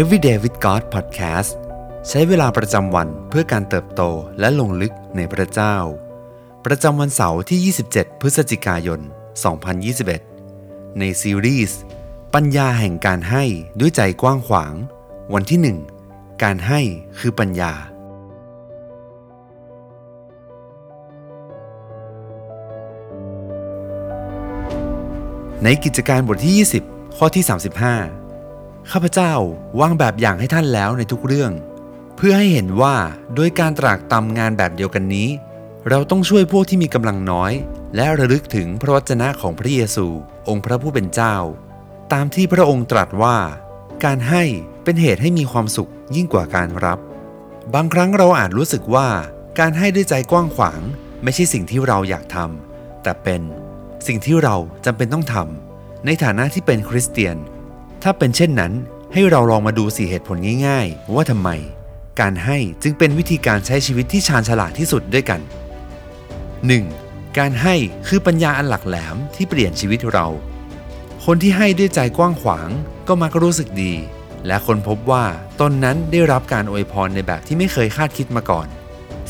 Everyday with God Podcast ใช้เวลาประจำวันเพื่อการเติบโตและลงลึกในพระเจ้า ประจำวันเสาร์ที่ 27 พฤศจิกายน 2021 ในซีรีส์ปัญญาแห่งการให้ด้วยใจกว้างขวาง วันที่ 1 การให้คือปัญญา ในกิจการบทที่ 20 ข้อที่ 35 ข้าพเจ้าวางแบบอย่างให้ท่านแล้วในทุกเรื่อง เพื่อให้เห็นว่าโดยการตรากตำงานแบบเดียวกันนี้ เราต้องช่วยพวกที่มีกำลังน้อย และระลึกถึงพระวจนะของพระเยซู องค์พระผู้เป็นเจ้า ตามที่พระองค์ตรัสว่า การให้เป็นเหตุให้มีความสุขยิ่งกว่าการรับ บางครั้งเราอาจรู้สึกว่า การให้ด้วยใจกว้างขวาง ไม่ใช่สิ่งที่เราอยากทำแต่เป็นสิ่งที่เราจำเป็นต้องทำในฐานะที่เป็นคริสเตียน ถ้าเป็นเช่นนั้นให้เราลองมาดูสี่เหตุผลง่ายๆ ว่าทำไม การให้จึงเป็นวิธีการใช้ชีวิตที่ชาญฉลาดที่สุดด้วยกัน 1. การให้คือปัญญาอันหลักแหลมที่เปลี่ยนชีวิตเรา คนที่ให้ด้วยใจกว้างขวางก็มักรู้สึกดี และคนพบว่าตนนั้นได้รับการอวยพรในแบบที่ไม่เคยคาดคิดมาก่อน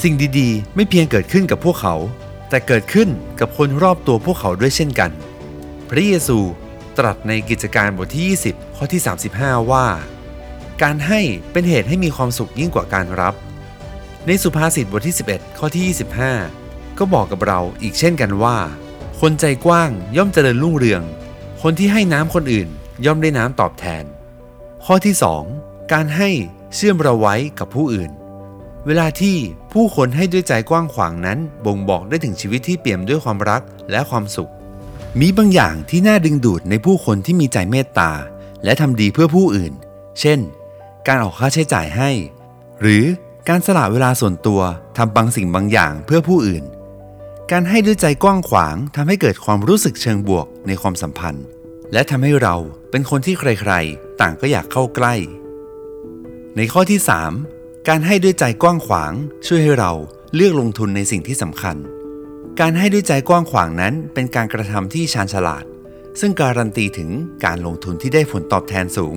สิ่งดีๆ ไม่เพียงเกิดขึ้นกับพวกเขา แต่เกิดขึ้นกับคนรอบตัวพวกเขาด้วยเช่นกัน พระเยซู ตรัสในกิจการบทที่ 20 ข้อที่ 35 ว่า การให้เป็นเหตุให้มีความสุขยิ่งกว่าการรับ ในสุภาษิตบทที่ 11 ข้อที่ 25 ก็บอกกับเราอีกเช่นกันว่า คนใจกว้างย่อมเจริญรุ่งเรือง คนที่ให้น้ำคนอื่นย่อมได้น้ำตอบแทน ข้อที่ 2 การให้เชื่อมเราไว้กับผู้อื่น เวลาที่ผู้คนให้ด้วยใจกว้างขวางนั้นบ่งบอกได้ถึงชีวิตที่เปี่ยมด้วยความรักและความสุข มีบางอย่างที่น่าดึงดูดในผู้คนที่มีใจเมตตา และทำดีเพื่อผู้อื่น เช่น การออกค่าใช้จ่ายให้ หรือการสละเวลาส่วนตัวทำบางสิ่งบางอย่างเพื่อผู้อื่น การให้ด้วยใจกว้างขวางทำให้เกิดความรู้สึกเชิงบวกในความสัมพันธ์ และทำให้เราเป็นคนที่ใครๆ ต่างก็อยากเข้าใกล้ ในข้อที่ 3 การให้ด้วยใจกว้างขวาง ช่วยให้เราเลือกลงทุนในสิ่งที่สำคัญ การให้ด้วยใจกว้างขวางนั้นเป็นการกระทำที่ชาญฉลาด ซึ่งการันตีถึงการลงทุนที่ได้ผลตอบแทนสูง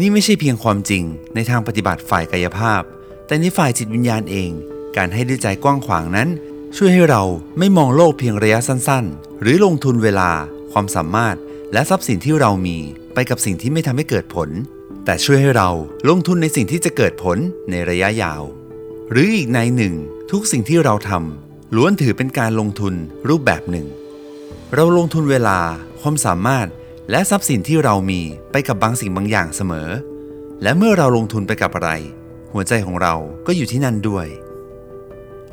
นี่ไม่ใช่เพียงความจริงในทางปฏิบัติฝ่ายกายภาพ แต่ในฝ่ายจิตวิญญาณเอง การให้ด้วยใจกว้างขวางนั้น ช่วยให้เราไม่มองโลกเพียงระยะสั้น ๆ หรือลงทุนเวลา ความสามารถ และทรัพย์สินที่เรามีไปกับสิ่งที่ไม่ทำให้เกิดผล แต่ช่วยให้เราลงทุนในสิ่งที่จะเกิดผลในระยะยาว หรืออีกในหนึ่ง ทุกสิ่งที่เราทำ ล้วนถือเป็นการลงทุนรูปแบบหนึ่ง เราลงทุนเวลาความสามารถและทรัพย์สินที่เรามีไปกับบางสิ่งบางอย่างเสมอ และเมื่อเราลงทุนไปกับอะไร หัวใจของเราก็อยู่ที่นั่นด้วย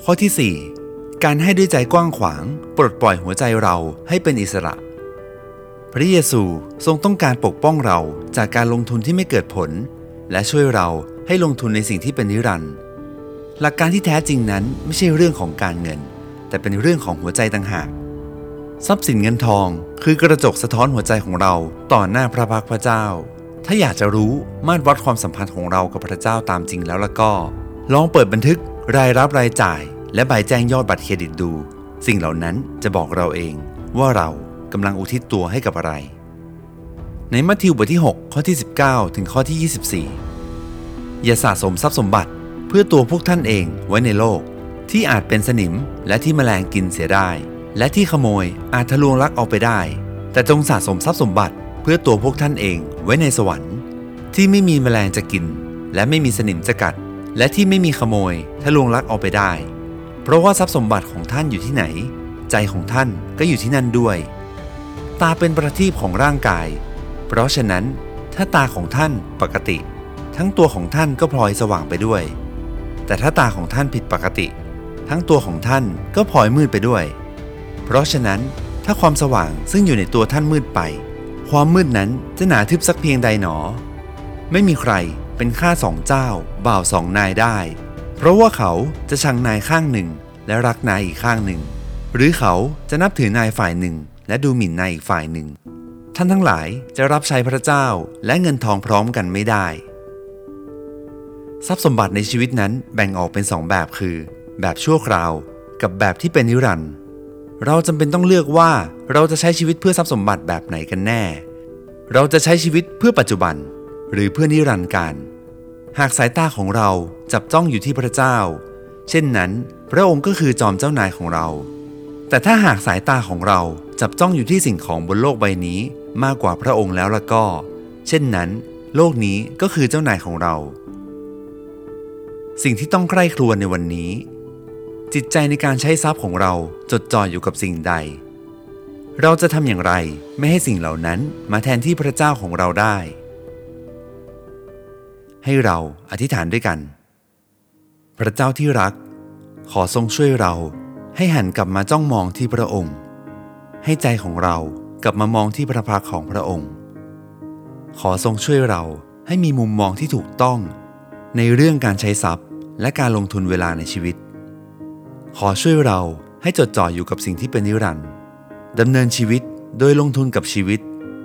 ข้อที่ 4 การให้ด้วยใจกว้างขวาง ปลดปล่อยหัวใจเราให้เป็นอิสระ พระเยซูทรงต้องการปกป้องเราจากการลงทุนที่ไม่เกิดผล และช่วยเราให้ลงทุนในสิ่งที่เป็นนิรันดร์ หลักการที่แท้จริงนั้นไม่ใช่เรื่องของการเงิน แต่เป็นเรื่องของหัวใจต่างหาก ทรัพย์สินเงินทอง คือกระจกสะท้อนหัวใจของเราต่อหน้าพระพักพระเจ้า ถ้าอยากจะรู้มาตรวัดความสัมพันธ์ของเรากับพระเจ้าตามจริงแล้วละก็ ลองเปิดบันทึกรายรับรายจ่าย และใบแจ้งยอดบัตรเครดิตดู สิ่งเหล่านั้นจะบอกเราเอง ว่าเรากำลังอุทิศตัวให้กับอะไร ในมัทธิวบทที่ 6 ข้อที่ 19 ถึงข้อที่ 24 อย่าสะสมทรัพย์สมบัติ เพื่อตัวพวกท่านเองไว้ในโลก ที่อาจเป็นสนิมและที่แมลงกินเสียได้ และที่ขโมยอาจทะลวงลักเอาไปได้ แต่จงสะสมทรัพย์สมบัติ เพื่อตัวพวกท่านเองไว้ในสวรรค์ ที่ไม่มีแมลงจะกิน และไม่มีสนิมจะกัด และที่ไม่มีขโมยทะลวงลักเอาไปได้ เพราะว่าทรัพย์สมบัติของท่านอยู่ที่ไหน ใจของท่านก็อยู่ที่นั่นด้วย ตาเป็นประทีปของร่างกาย เพราะฉะนั้นถ้าตาของท่านปกติ ทั้งตัวของท่านก็พลอยสว่างไปด้วย แต่ถ้าตาของท่านผิดปกติ ทั้งตัวของท่านก็พลอยมืดไปด้วย เพราะฉะนั้นถ้าความสว่างซึ่งอยู่ในตัวท่านมืดไป ความมืดนั้นจะหนาทึบสักเพียงใดหนอ ไม่มีใครเป็นข้าสองเจ้า บ่าวสองนายได้ เพราะว่าเขาจะชังนายข้างหนึ่ง และรักนายอีกข้างหนึ่ง หรือเขาจะนับถือนายฝ่ายหนึ่ง และดูหมิ่นนายอีกฝ่ายหนึ่ง ท่านทั้งหลายจะรับใช้พระเจ้าและเงินทองพร้อมกันไม่ได้ ทรัพย์สมบัติในชีวิตนั้นแบ่งออกเป็นสองแบบคือ แบบชั่วคราว กับแบบที่เป็นนิรันดร์เราจำเป็นต้องเลือกว่าเราจะใช้ชีวิตเพื่อทรัพย์สมบัติแบบไหนกันแน่ เราจะใช้ชีวิตเพื่อปัจจุบัน หรือเพื่อนิรันดร์การ หากสายตาของเราจับจ้องอยู่ที่พระเจ้า เช่นนั้น พระองค์ก็คือจอมเจ้านายของเรา แต่ถ้าหากสายตาของเราจับจ้องอยู่ที่สิ่งของบนโลกใบนี้มากกว่าพระองค์แล้วละก็ เช่นนั้น โลกนี้ก็คือเจ้านายของเรา สิ่งที่ต้องใกล้ครวญในวันนี้ จิตใจในการใช้ทรัพย์ของเราจดจ่ออยู่กับสิ่งใด เราจะทำอย่างไรไม่ให้สิ่งเหล่านั้นมาแทนที่พระเจ้าของเราได้ ให้เราอธิษฐานด้วยกัน พระเจ้าที่รัก ขอทรงช่วยเราให้หันกลับมาจ้องมองที่พระองค์ ให้ใจของเรากลับมามองที่พระพักของพระองค์ ขอทรงช่วยเราให้มีมุมมองที่ถูกต้องในเรื่องการใช้ทรัพย์ และการลงทุนเวลาในชีวิต ขอช่วยเราให้จดจ่ออยู่กับสิ่งที่เป็นนิรันดร์ดำเนินชีวิตโดยลงทุนกับชีวิต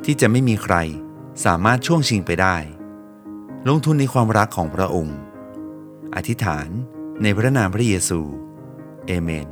ที่จะไม่มีใคร สามารถช่วงชิงไปได้ ลงทุนในความรักของพระองค์ อธิษฐานในพระนามพระเยซู เอเมน